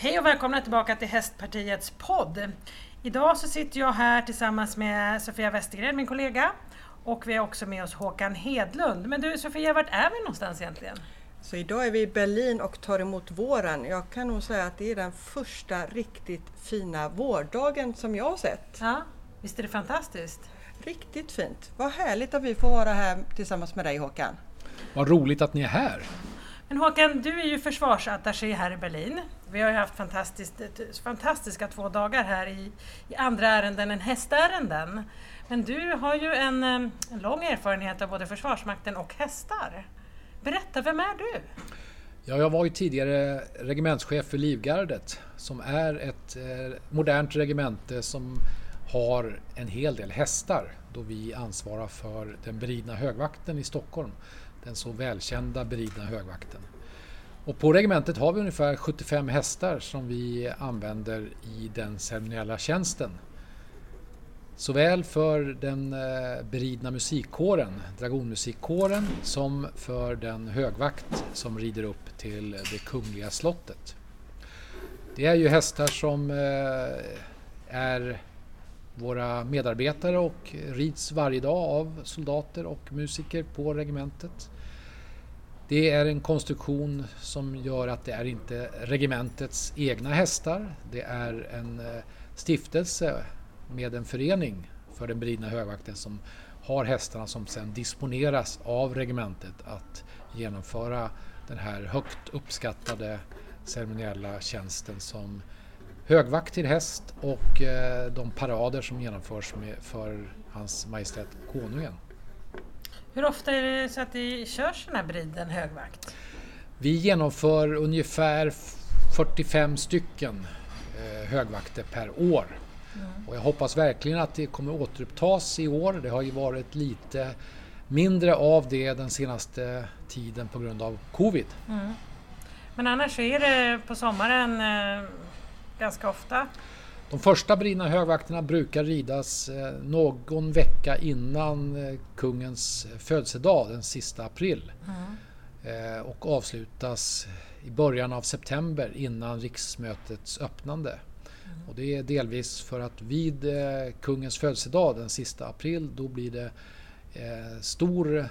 Hej och välkomna tillbaka till Hästpartiets podd. Idag så sitter jag här tillsammans med Sofia Westergren, min kollega, och vi har också med oss Håkan Hedlund. Men du Sofia, vart är vi någonstans egentligen? Så idag är vi i Berlin och tar emot våren. Jag kan nog säga att det är den första riktigt fina vårdagen som jag har sett. Ja, visst är det fantastiskt? Riktigt fint. Vad härligt att vi får vara här tillsammans med dig Håkan. Vad roligt att ni är här. Men Håkan, du är ju försvarsattaché här i Berlin. Vi har ju haft fantastiska två dagar här i, i andra ärenden än hästärenden. Men du har ju en, eh, en lång erfarenhet av både Försvarsmakten och hästar. Berätta, vem är du? Ja, jag var ju tidigare regementschef för Livgardet som är ett eh, modernt regemente som har en hel del hästar då vi ansvarar för den beridna högvakten i Stockholm. Den så välkända beridna högvakten. Och på regementet har vi ungefär 75 hästar som vi använder i den ceremoniella tjänsten. Såväl för den eh, beridna musikkåren, dragonmusikkåren, som för den högvakt som rider upp till det kungliga slottet. Det är ju hästar som eh, är våra medarbetare och rids varje dag av soldater och musiker på regementet. Det är en konstruktion som gör att det är inte regementets egna hästar. Det är en eh, stiftelse med en förening för den beridna högvakten som har hästarna som sedan disponeras av regementet att genomföra den här högt uppskattade ceremoniella tjänsten som högvakt till häst och eh, de parader som genomförs för Hans Majestät Konungen. Hur ofta är det så att det körs den här briden högvakt? Vi genomför ungefär 45 stycken eh, högvakter per år. Mm. Och jag hoppas verkligen att det kommer återupptas i år. Det har ju varit lite mindre av det den senaste tiden på grund av Covid. Mm. Men annars är det på sommaren eh, ganska ofta? De första beridna högvakterna brukar ridas eh, någon vecka innan eh, kungens födelsedag, den sista april. Mm. Och avslutas i början av september innan riksmötets öppnande. Mm. Och det är delvis för att vid kungens födelsedag den sista april då blir det stor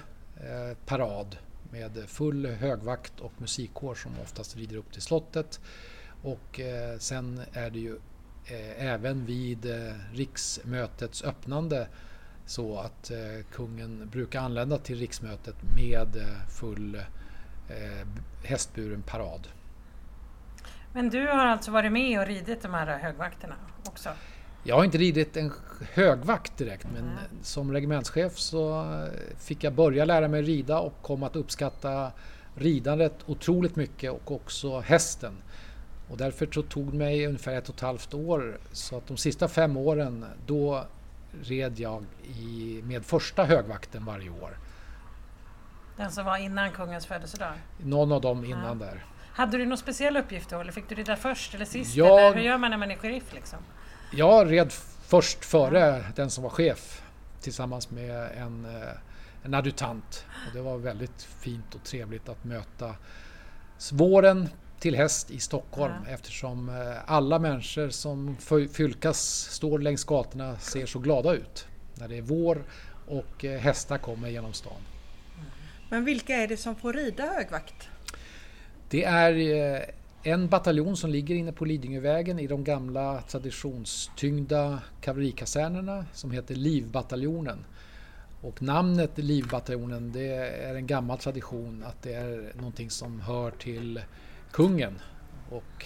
parad med full högvakt och musikkår som oftast rider upp till slottet. Och sen är det ju även vid eh, riksmötets öppnande så att eh, kungen brukar anlända till riksmötet med full hästburen parad. Men du har alltså varit med och ridit de här högvakterna också? Jag har inte ridit en högvakt direkt men mm. som regementschef så fick jag börja lära mig rida och kom att uppskatta ridandet otroligt mycket och också hästen. Och därför tog det mig ungefär ett och ett halvt år. Så att de sista fem åren då red jag i, med första högvakten varje år. Den som var innan kungens födelsedag? Någon av dem innan ja. där. Hade du någon speciell uppgift då? Eller fick du rida först eller sist? Jag, eller hur gör man när man är sheriff? Liksom? Jag red först före ja. den som var chef tillsammans med en, eh, en adjutant. Och det var väldigt fint och trevligt att möta våren till häst i Stockholm ja. eftersom eh, alla människor som fylkas står längs gatorna ser så glada ut när det är vår och eh, hästar kommer genom stan. Men vilka är det som får rida högvakt? Det är eh, en bataljon som ligger inne på Lidingövägen i de gamla traditionstyngda kavallerikasernerna som heter Livbataljonen. Och namnet Livbataljonen det är en gammal tradition att det är någonting som hör till kungen och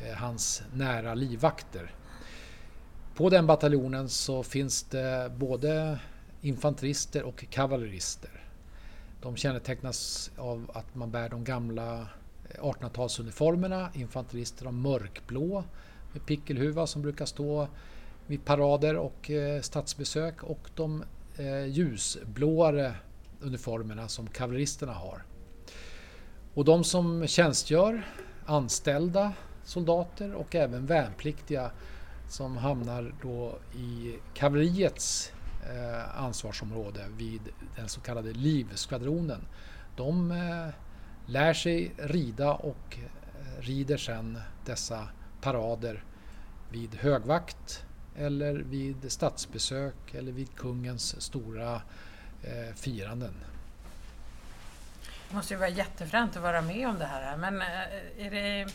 eh, hans nära livvakter. På den bataljonen så finns det både infanterister och kavallerister. De kännetecknas av att man bär de gamla eh, 1800-talsuniformerna. Infanterister har mörkblå med pickelhuva som brukar stå vid parader och eh, statsbesök och de eh, ljusblåare uniformerna som kavalleristerna har. Och de som tjänstgör, anställda soldater och även värnpliktiga som hamnar då i kavalleriets eh, ansvarsområde vid den så kallade livskvadronen. De eh, lär sig rida och eh, rider sedan dessa parader vid högvakt eller vid statsbesök eller vid kungens stora eh, firanden. Det måste ju vara jättefränt att vara med om det här. Men eh, är det,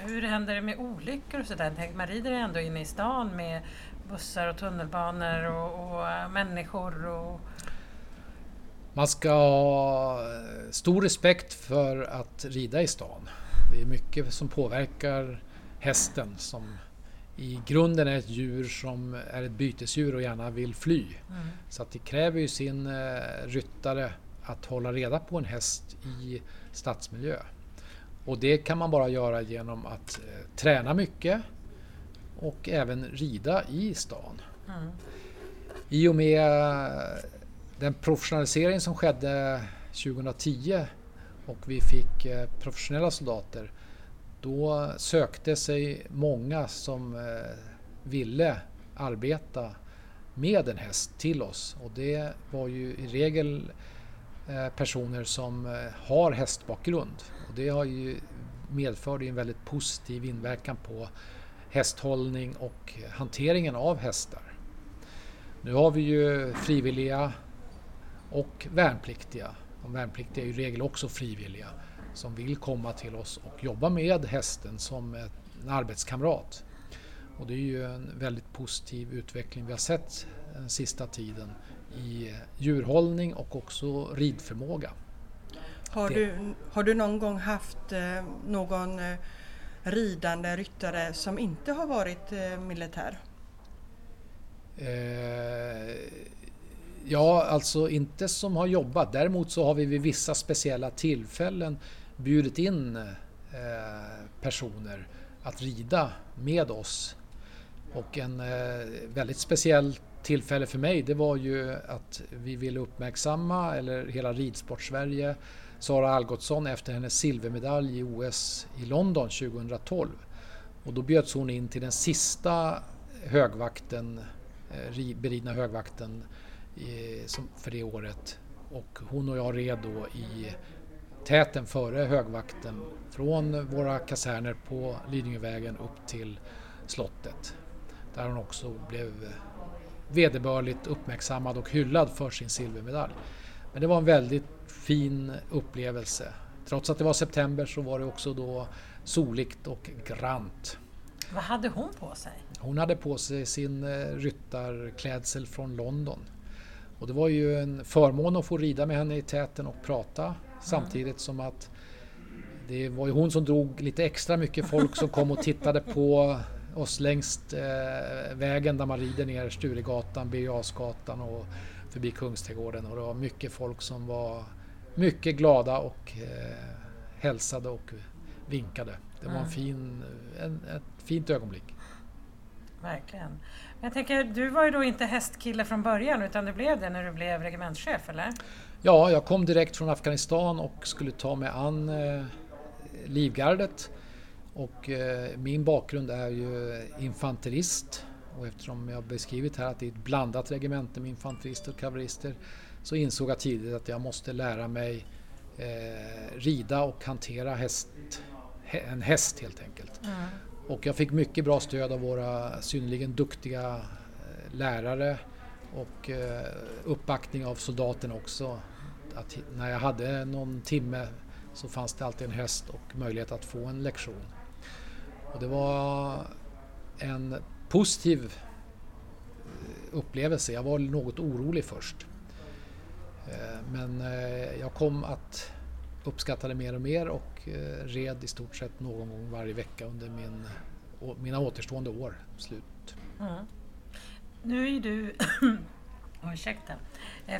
hur händer det med olyckor och sådär? Man rider ändå inne i stan med bussar och tunnelbanor och, och äh, människor. Och... Man ska ha stor respekt för att rida i stan. Det är mycket som påverkar hästen som i grunden är ett djur som är ett bytesdjur och gärna vill fly. Mm. Så att det kräver ju sin eh, ryttare att hålla reda på en häst i stadsmiljö. Och det kan man bara göra genom att eh, träna mycket och även rida i stan. Mm. I och med den professionalisering som skedde 2010 och vi fick eh, professionella soldater då sökte sig många som eh, ville arbeta med en häst till oss och det var ju i regel eh, Eh, personer som eh, har hästbakgrund och det har ju medfört en väldigt positiv inverkan på hästhållning och hanteringen av hästar. Nu har vi ju frivilliga och värnpliktiga. De värnpliktiga är i regel också frivilliga som vill komma till oss och jobba med hästen som en arbetskamrat. Och det är ju en väldigt positiv utveckling vi har sett den sista tiden i djurhållning och också ridförmåga. Har du, har du någon gång haft eh, någon eh, ridande ryttare som inte har varit eh, militär? Eh, ja, alltså inte som har jobbat. Däremot så har vi vid vissa speciella tillfällen bjudit in eh, personer att rida med oss. Och en eh, väldigt speciell tillfälle för mig det var ju att vi ville uppmärksamma, eller hela Ridsport-Sverige, Sara Algotsson efter hennes silvermedalj i OS i London 2012. Och då bjöds hon in till den sista högvakten, eh, beridna högvakten för det året. Och hon och jag red då i täten före högvakten från våra kaserner på Lidingövägen upp till slottet. Där hon också blev vederbörligt uppmärksammad och hyllad för sin silvermedalj. Men det var en väldigt fin upplevelse. Trots att det var september så var det också då soligt och grant. Vad hade hon på sig? Hon hade på sig sin eh, ryttarklädsel från London. Och det var ju en förmån att få rida med henne i täten och prata mm. samtidigt som att det var ju hon som drog lite extra mycket folk som kom och tittade på oss längs eh, vägen där man rider ner Sturegatan, Birger och förbi Kungsträdgården och det var mycket folk som var mycket glada och eh, hälsade och vinkade. Det var en mm. fin, en, ett fint ögonblick. Verkligen. Jag tänker, du var ju då inte hästkille från början utan du blev det när du blev regementschef, eller? Ja, jag kom direkt från Afghanistan och skulle ta mig an eh, Livgardet. Och eh, min bakgrund är ju infanterist och eftersom jag beskrivit här att det är ett blandat regemente med infanterister och kavallerister så insåg jag tidigt att jag måste lära mig eh, rida och hantera häst, en häst helt enkelt. Mm. Och jag fick mycket bra stöd av våra synnerligen duktiga eh, lärare och eh, uppbackning av soldaterna också. Att när jag hade någon timme så fanns det alltid en häst och möjlighet att få en lektion. Och det var en positiv eh, upplevelse. Jag var något orolig först. Eh, men eh, jag kom att uppskatta det mer och mer och red i stort sett någon gång varje vecka under min, mina återstående år. Slut. Mm. Nu är du ursäkta,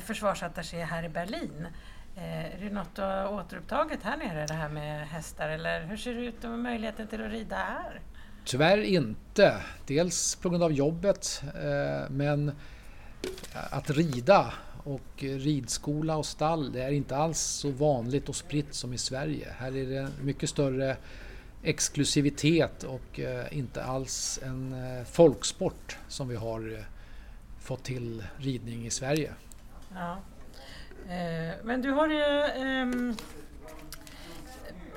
försvarsattaché här i Berlin. Är det något du har återupptagit här nere, det här med hästar? Eller hur ser det ut med möjligheten till att rida här? Tyvärr inte. Dels på grund av jobbet eh, men att rida och ridskola och stall det är inte alls så vanligt och spritt som i Sverige. Här är det mycket större exklusivitet och eh, inte alls en eh, folksport som vi har fått till ridning i Sverige. Ja. Eh, men du har ju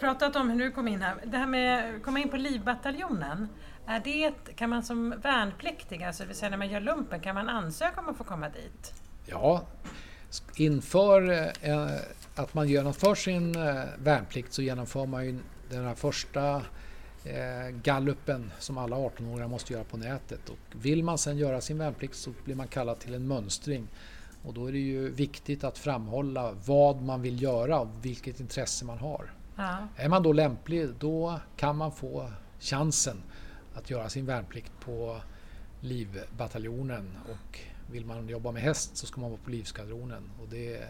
pratat om hur du kom in här. Det här med att komma in på Livbataljonen. Är det, kan man som värnpliktig, alltså det vill säga när man gör lumpen, kan man ansöka om att få komma dit? Ja, inför eh, eh, att man genomför sin eh, värnplikt så genomför man ju den här första eh, gallupen som alla 18-åringar måste göra på nätet. Och vill man sedan göra sin värnplikt så blir man kallad till en mönstring. Och då är det ju viktigt att framhålla vad man vill göra och vilket intresse man har. Ja. Är man då lämplig då kan man få chansen att göra sin värnplikt på Livbataljonen och vill man jobba med häst så ska man vara på Livskadronen. Och det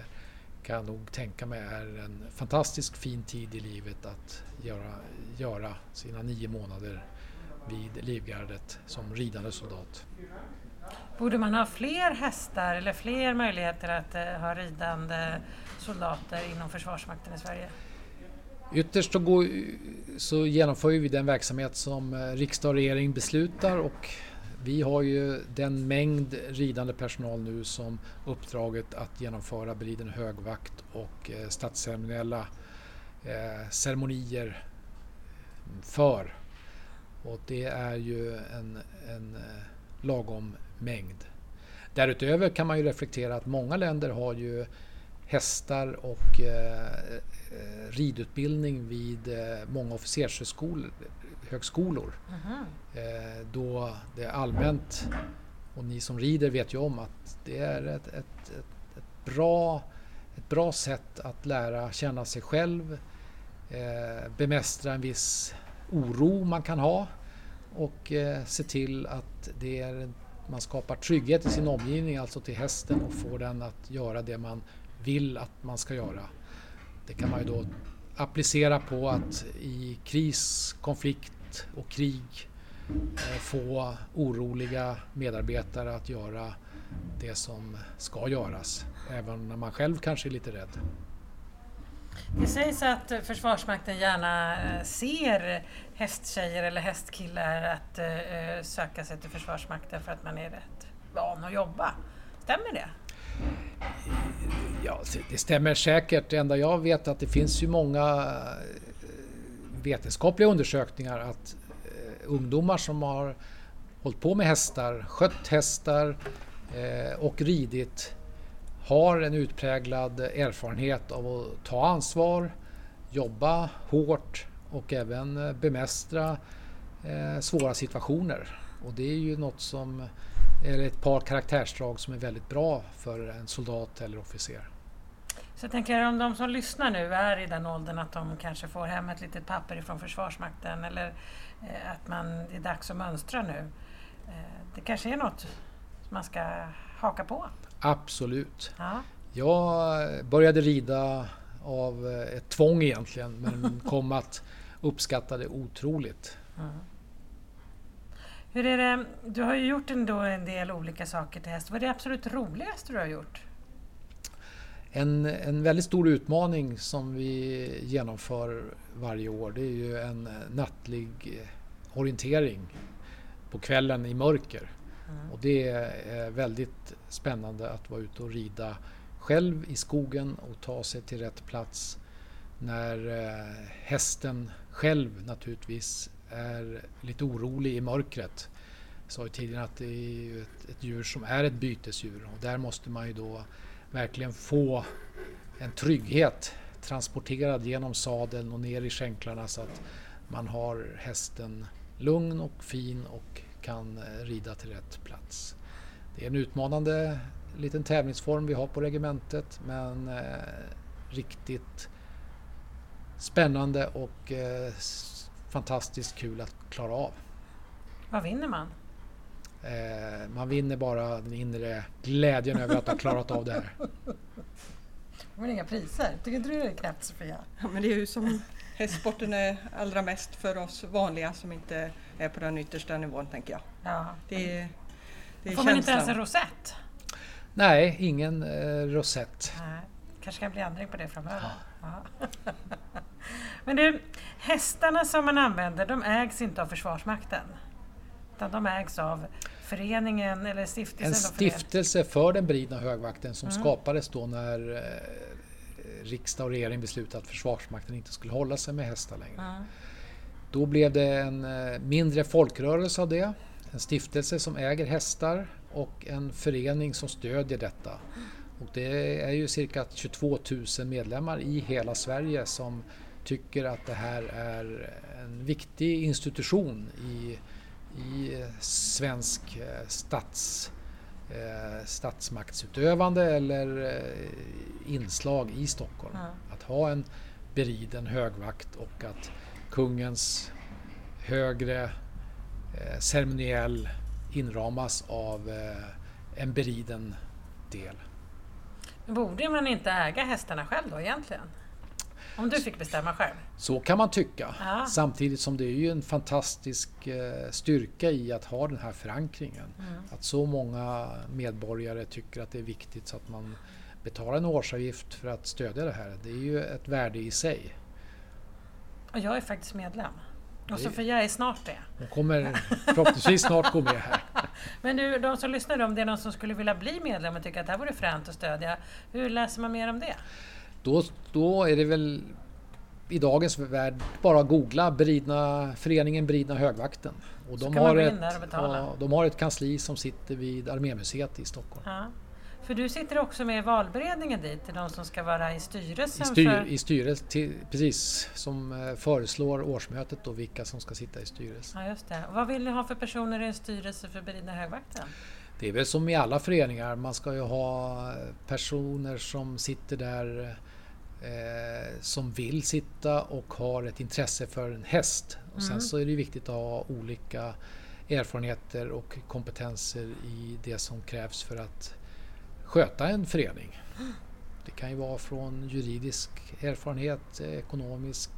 kan jag nog tänka mig är en fantastiskt fin tid i livet att göra, göra sina nio månader vid Livgardet som ridande soldat. Borde man ha fler hästar eller fler möjligheter att eh, ha ridande soldater inom Försvarsmakten i Sverige? Ytterst så, går, så genomför vi den verksamhet som eh, riksdag och regering beslutar och vi har ju den mängd ridande personal nu som uppdraget att genomföra beriden högvakt och eh, statsceremoniella eh, ceremonier för. Och det är ju en, en eh, lagom mängd. Därutöver kan man ju reflektera att många länder har ju hästar och eh, eh ridutbildning vid eh, många officershögskolor högskolor. Mm. då det är allmänt, och ni som rider vet ju om att det är ett, ett, ett, ett bra, ett bra sätt att lära känna sig själv, eh, bemästra en viss oro man kan ha och eh, se till att det är, man skapar trygghet i sin omgivning, alltså till hästen och får den att göra det man vill att man ska göra. Det kan man ju då applicera på att i kris, konflikt och krig eh, få oroliga medarbetare att göra det som ska göras, även när man själv kanske är lite rädd. Det sägs att eh, Försvarsmakten gärna eh, ser hästtjejer eller hästkillar att eh, söka sig till Försvarsmakten för att man är rätt van att jobba. Stämmer det? Ja, alltså, det stämmer säkert. Det enda jag vet är att det finns ju många vetenskapliga undersökningar att ungdomar som har hållit på med hästar, skött hästar och ridit har en utpräglad erfarenhet av att ta ansvar, jobba hårt och även bemästra eh, svåra situationer. Och det är ju något som, eller ett par karaktärsdrag som är väldigt bra för en soldat eller officer. Så jag tänker om de som lyssnar nu är i den åldern att de kanske får hem ett litet papper ifrån Försvarsmakten eller eh, att man, det är dags att mönstra nu. Eh, det kanske är något som man ska haka på? Absolut. Ja. Jag började rida av eh, ett tvång egentligen men kom att uppskatta det otroligt. Mm. Hur är det, du har ju gjort ändå en del olika saker till häst. Vad är det absolut roligaste du har gjort? En, en väldigt stor utmaning som vi genomför varje år det är ju en nattlig orientering på kvällen i mörker. Mm. Och det är väldigt spännande att vara ute och rida själv i skogen och ta sig till rätt plats när eh, hästen själv naturligtvis är lite orolig i mörkret. Jag sa ju tidigare att det är ett, ett djur som är ett bytesdjur och där måste man ju då verkligen få en trygghet transporterad genom sadeln och ner i skänklarna så att man har hästen lugn och fin och kan eh, rida till rätt plats. Det är en utmanande liten tävlingsform vi har på regementet men eh, riktigt spännande och eh, fantastiskt kul att klara av. Vad vinner man? Eh, man vinner bara den inre glädjen över att ha klarat av det här. Men inga priser. Tycker inte du det är knäppt Sofia? Ja, men det är ju som hästsporten är allra mest för oss vanliga som inte är på den yttersta nivån tänker jag. Ja. Det, är, det är Får man inte ens en rosett? Nej, ingen eh, rosett. Nej. kanske kan bli ändring på det framöver. Ja. Men du, hästarna som man använder de ägs inte av Försvarsmakten? Utan de ägs av föreningen eller stiftelsen? En stiftelse för den beridna högvakten som mm. skapades då när eh, riksdag och regering beslutade att Försvarsmakten inte skulle hålla sig med hästar längre. Mm. Då blev det en eh, mindre folkrörelse av det. En stiftelse som äger hästar och en förening som stödjer detta. Och det är ju cirka 22 000 medlemmar i hela Sverige som tycker att det här är en viktig institution i, i svensk eh, stats, eh, statsmaktsutövande eller eh, inslag i Stockholm. Ja. Att ha en beriden högvakt och att kungens högre eh, ceremoniell inramas av eh, en beriden del. Borde man inte äga hästarna själv då egentligen? Om du fick bestämma själv? Så kan man tycka. Ja. Samtidigt som det är ju en fantastisk eh, styrka i att ha den här förankringen. Mm. Att så många medborgare tycker att det är viktigt så att man betalar en årsavgift för att stödja det här. Det är ju ett värde i sig. Och jag är faktiskt medlem. Och Det- Sofia är snart det. Hon kommer förhoppningsvis snart gå med här. Men du, de som lyssnar, om det är någon som skulle vilja bli medlem och tycker att det här vore fränt att stödja, hur läser man mer om det? Då, då är det väl i dagens värld bara att googla beridna, föreningen Beridna högvakten. Och de, har ett, och de har ett kansli som sitter vid Armémuseet i Stockholm. Ja. För du sitter också med i valberedningen dit, till de som ska vara i I, styrelsen styr, för... i styrelsen, till, precis som eh, föreslår årsmötet då vilka som ska sitta i styrelsen. Ja, just det. Och vad vill ni ha för personer i en styrelse för Beridna högvakten? Det är väl som i alla föreningar, man ska ju ha personer som sitter där eh, som vill sitta och har ett intresse för en häst. Och sen Mm. så är det viktigt att ha olika erfarenheter och kompetenser i det som krävs för att sköta en förening. Det kan ju vara från juridisk erfarenhet, ekonomisk,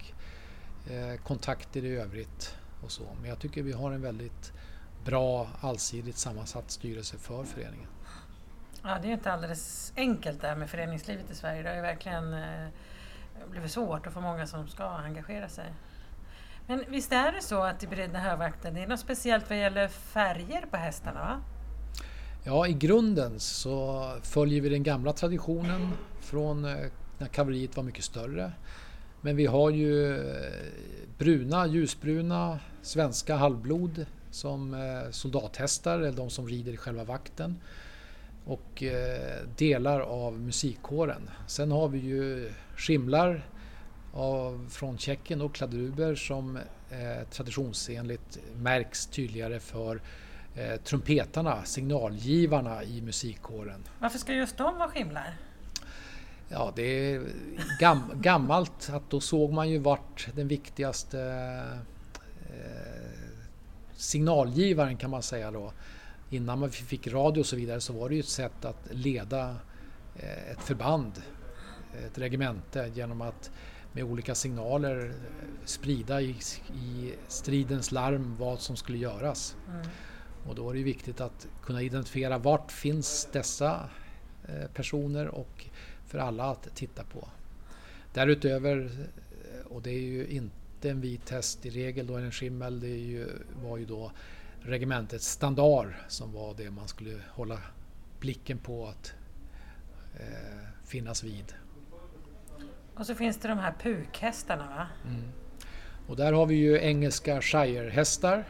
eh, kontakter i övrigt och så. Men jag tycker vi har en väldigt bra allsidigt sammansatt styrelse för föreningen. Ja, det är inte alldeles enkelt det här med föreningslivet i Sverige. Det har ju verkligen eh, blivit svårt att få många som ska engagera sig. Men visst är det så att i Bredda högvakten, det är något speciellt vad gäller färger på hästarna? Va? Ja, i grunden så följer vi den gamla traditionen från eh, när kavalleriet var mycket större. Men vi har ju eh, bruna, ljusbruna svenska halvblod som eh, soldathästar, eller de som rider i själva vakten. Och eh, delar av musikkåren. Sen har vi ju skimlar av, från Tjeckien och kladruber som eh, traditionsenligt märks tydligare för eh, trumpetarna, signalgivarna i musikkåren. Varför ska just de vara skimlar? Ja, det är gam, gammalt att då såg man ju vart den viktigaste eh, signalgivaren kan man säga då. Innan man fick radio och så vidare så var det ju ett sätt att leda eh, ett förband, ett regemente genom att med olika signaler eh, sprida i, i stridens larm vad som skulle göras. Mm. Och då är det viktigt att kunna identifiera vart finns dessa eh, personer och för alla att titta på. Därutöver, eh, och det är ju inte en vit häst i regel, då är det en skimmel, det är ju, var ju då regementets standard som var det man skulle hålla blicken på att eh, finnas vid. Och så finns det de här pukhästarna va? Mm. Och där har vi ju engelska Shire-hästar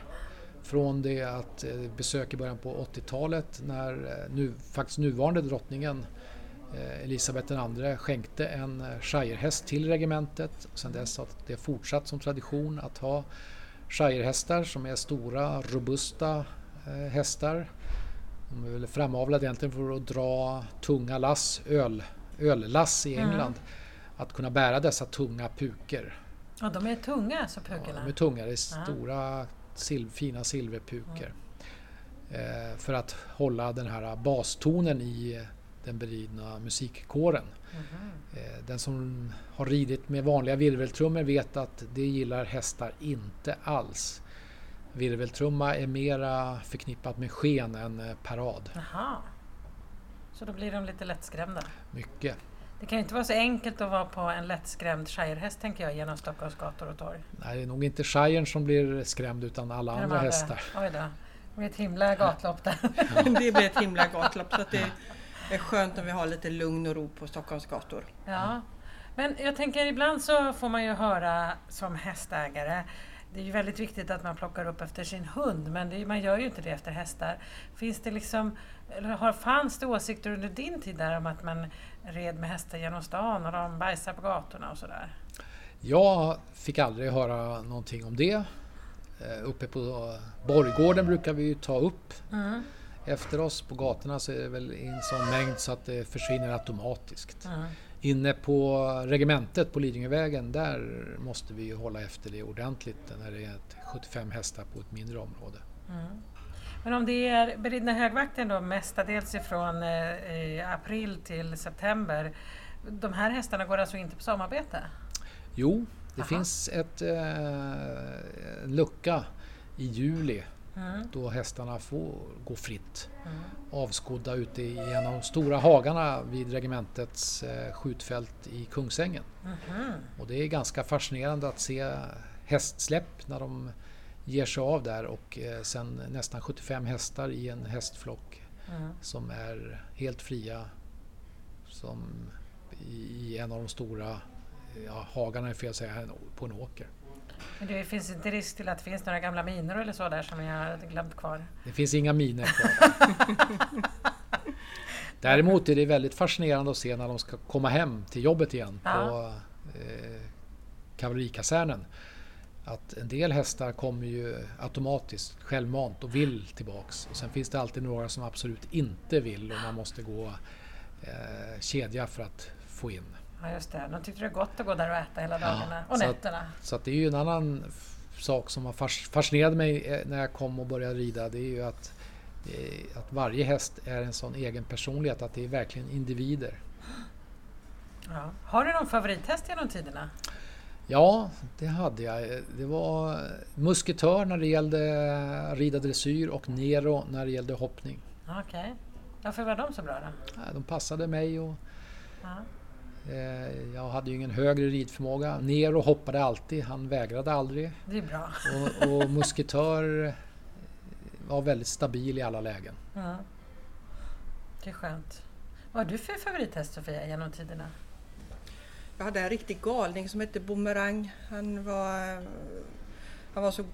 från det att eh, besök i början på 80-talet när eh, nu, faktiskt nuvarande drottningen eh, Elisabeth II skänkte en eh, Shire-häst till regementet. Sen dess har det fortsatt som tradition att ha Shire-hästar som är stora, robusta eh, hästar. De är väl framavlade egentligen för att dra tunga lass, öl, öllass i Mm. England. Att kunna bära dessa tunga puker. Och de är tunga så Ja, pukorna. de är tunga, det är stora sil fina silverpuker. Eh, för att hålla den här bastonen i den beridna musikkåren. Eh, den som har ridit med vanliga virveltrummor vet att det gillar hästar inte alls. Virveltrumma är mera förknippat med sken än eh, parad. Jaha. Så då blir de lite lättskrämda. Mycket. Det kan ju inte vara så enkelt att vara på en lättskrämd shirehäst tänker jag genom Stockholms gator och torg. Nej, det är nog inte shiren som blir skrämd utan alla Det de andra hästar. Oj då. Det blir ett himla gatlopp där. Det blir ett himla gatlopp så att det är skönt om vi har lite lugn och ro på Stockholms gator. Ja. Men jag tänker ibland så får man ju höra som hästägare det är ju väldigt viktigt att man plockar upp efter sin hund, men det, man gör ju inte det efter hästar. Finns det liksom, eller har, fanns det åsikter under din tid där om att man red med hästar genom stan och de bajsar på gatorna och sådär? Jag fick aldrig höra någonting om det. Eh, uppe på Borggården brukar vi ju ta upp mm. Efter oss. På gatorna så är det väl en sån mängd så att det försvinner automatiskt. Mm. Inne på regementet på Lidingövägen, där måste vi hålla efter det ordentligt när det är 75 hästar på ett mindre område. Mm. Men om det är beridna högvakten då mestadels ifrån eh, april till september, de här hästarna går alltså inte på sommarbete? Jo, det Aha. finns ett, eh, en lucka i juli mm. då hästarna får gå fritt. Mm. Avskodda ute i en av de stora hagarna vid regementets eh, skjutfält i Kungsängen. Mm. Och det är ganska fascinerande att se hästsläpp när de ger sig av där och eh, sen nästan 75 hästar i en hästflock mm. som är helt fria som i en av de stora ja, hagarna är fel att säga, på en åker. Men det finns inte risk till att det finns några gamla minor eller så där som jag har glömt kvar? Det finns inga miner kvar. Däremot är det väldigt fascinerande att se när de ska komma hem till jobbet igen ja. på eh, kavallerikasernen. Att en del hästar kommer ju automatiskt självmant och vill tillbaks. Och sen finns det alltid några som absolut inte vill och man måste gå eh, kedja för att få in. Ja just det, de tyckte det var gott att gå där och äta hela dagarna ja, och nätterna. Att, så att det är ju en annan sak som har fascinerat mig eh, när jag kom och började rida. Det är ju att, eh, att varje häst är en sån egen personlighet, att det är verkligen individer. Ja. Har du någon favorithäst genom tiderna? Ja, det hade jag. Det var musketör när det gällde rida dressyr och Nero när det gällde hoppning. Okej. Okay. Varför var de så bra då? De passade mig och ja. Eh, jag hade ju ingen högre ridförmåga. Nero hoppade alltid, han vägrade aldrig. Det är bra. Och, och musketör var väldigt stabil i alla lägen. Ja. Det är skönt. Vad har du för favorithäst Sofia genom tiderna? Jag hade en riktig galning som hette Boomerang. Han var, han var så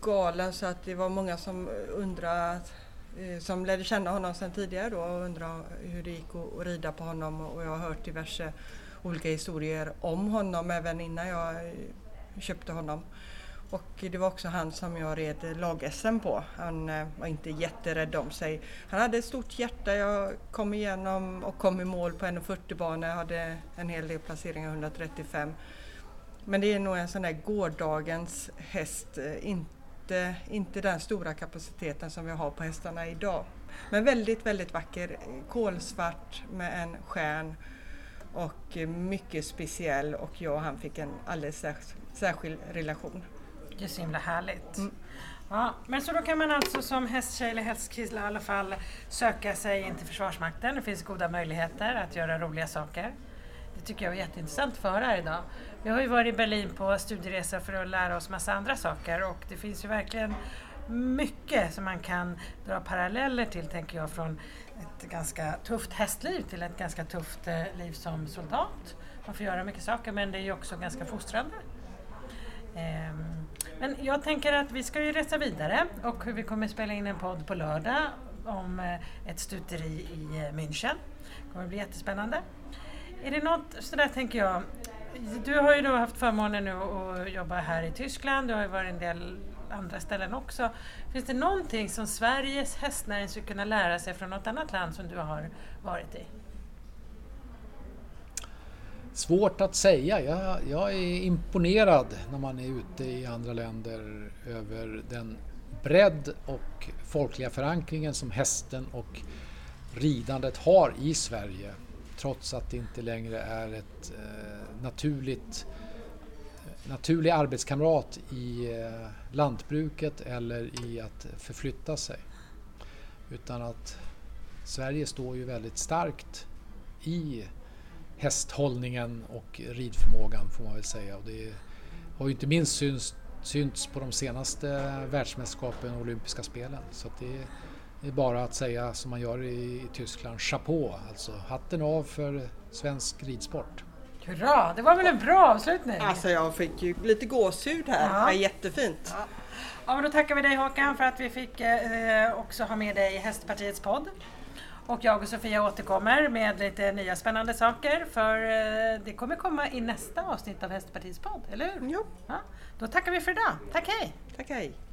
galen så att det var många som undrade Eh, Eh, som lärde känna honom sedan tidigare då och undrade hur det gick att rida på honom och jag har hört diverse olika historier om honom även innan jag eh, köpte honom. Och det var också han som jag red lag-SM på. Han eh, var inte jätterädd om sig. Han hade ett stort hjärta. Jag kom igenom och kom i mål på 1,40 banor. Jag hade en hel del placeringar 135. Men det är nog en sån där gårdagens häst. Inte inte, inte den stora kapaciteten som vi har på hästarna idag. Men väldigt, väldigt vacker. Kolsvart med en stjärn och mycket speciell och jag och han fick en alldeles särskild relation. Det är så himla härligt. Mm. Ja, men så då kan man alltså som hästtjej eller hästkille i alla fall söka sig in till Försvarsmakten. Det finns goda möjligheter att göra roliga saker. Det tycker jag var jätteintressant att här idag. Vi har ju varit i Berlin på studieresa för att lära oss massa andra saker och det finns ju verkligen mycket som man kan dra paralleller till, tänker jag, från ett ganska tufft hästliv till ett ganska tufft eh, liv som soldat. Man får göra mycket saker men det är ju också ganska fostrande. Ehm, men jag tänker att vi ska ju resa vidare och vi kommer spela in en podd på lördag om eh, ett stuteri i eh, München. Det kommer bli jättespännande. Är det något sådär, tänker jag, du har ju då haft förmånen nu att jobba här i Tyskland, du har ju varit en del andra ställen också. Finns det någonting som Sveriges hästnäring skulle kunna lära sig från något annat land som du har varit i? Svårt att säga. Jag, jag är imponerad när man är ute i andra länder över den bredd och folkliga förankringen som hästen och ridandet har i Sverige trots att det inte längre är ett eh, naturligt eh, naturlig arbetskamrat i eh, lantbruket eller i att förflytta sig. Utan att Sverige står ju väldigt starkt i hästhållningen och ridförmågan får man väl säga. Och det har ju inte minst synts, synts på de senaste världsmästerskapen och olympiska spelen. Så det det är bara att säga som man gör i Tyskland, chapeau, alltså hatten av för svensk ridsport. Hurra, det var väl en bra avslutning? Alltså jag fick ju lite gåshud här. Ja. Ja. jättefint. Ja, men då tackar vi dig Håkan för att vi fick eh, också ha med dig i Hästpartiets podd. Och jag och Sofia återkommer med lite nya spännande saker för eh, det kommer komma i nästa avsnitt av Hästpartiets podd, eller hur? Jo, Ja, då tackar vi för idag. Tack hej! tack hej.